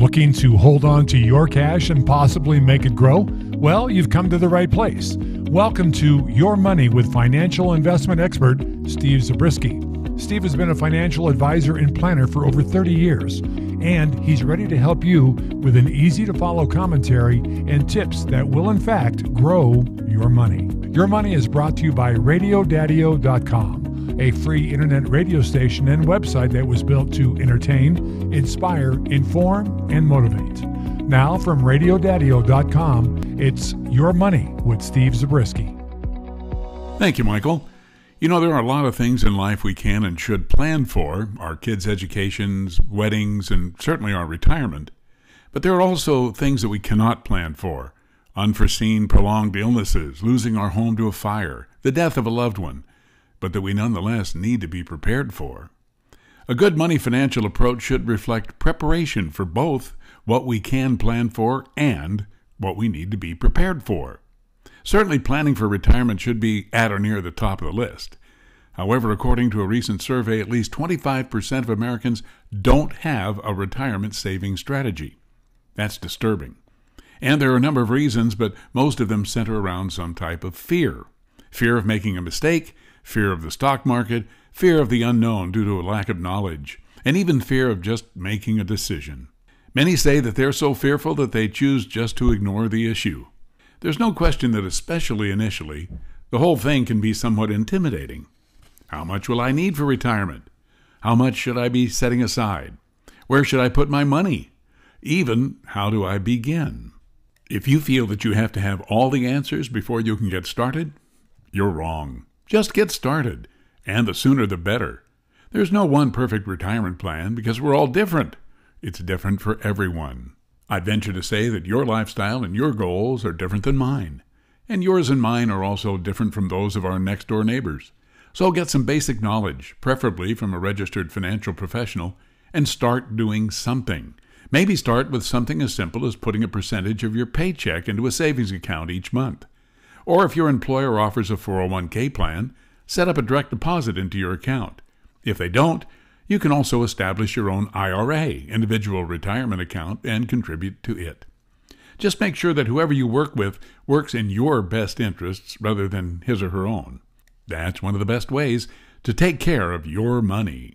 Looking to hold on to your cash and possibly make it grow? Well, you've come to the right place. Welcome to Your Money with financial investment expert Steve Zabriskie. Steve has been a financial advisor and planner for over 30 years, and he's ready to help you with an easy to follow commentary and tips that will, in fact, grow your money. Your Money is brought to you by RadioDaddio.com a free internet radio station and website that was built to entertain, inspire, inform, and motivate. Now, from RadioDaddio.com, it's Your Money with Steve Zabriskie. Thank you, Michael. You know, there are a lot of things in life we can and should plan for our kids' educations, weddings, and certainly our retirement. But there are also things that we cannot plan for unforeseen prolonged illnesses, losing our home to a fire, the death of a loved one, but that we nonetheless need to be prepared for. A good money financial approach should reflect preparation for both what we can plan for and what we need to be prepared for. Certainly, planning for retirement should be at or near the top of the list. However, according to a recent survey, at least 25% of Americans don't have a retirement saving strategy. That's disturbing. And there are a number of reasons, but most of them center around some type of fear fear of making a mistake, fear of the stock market, fear of the unknown due to a lack of knowledge, and even fear of just making a decision. Many say that they're so fearful that they choose just to ignore the issue. There's no question that, especially initially, the whole thing can be somewhat intimidating. How much will I need for retirement? How much should I be setting aside? Where should I put my money? Even, how do I begin? If you feel that you have to have all the answers before you can get started, you're wrong. Just get started, and the sooner the better. There's no one perfect retirement plan because we're all different. It's different for everyone. I venture to say that your lifestyle and your goals are different than mine, and yours and mine are also different from those of our next door neighbors. So get some basic knowledge, preferably from a registered financial professional, and start doing something. Maybe start with something as simple as putting a percentage of your paycheck into a savings account each month. Or if your employer offers a 401k plan, set up a direct deposit into your account. If they don't, you can also establish your own IRA, individual retirement account, and contribute to it. Just make sure that whoever you work with works in your best interests rather than his or her own. That's one of the best ways to take care of your money.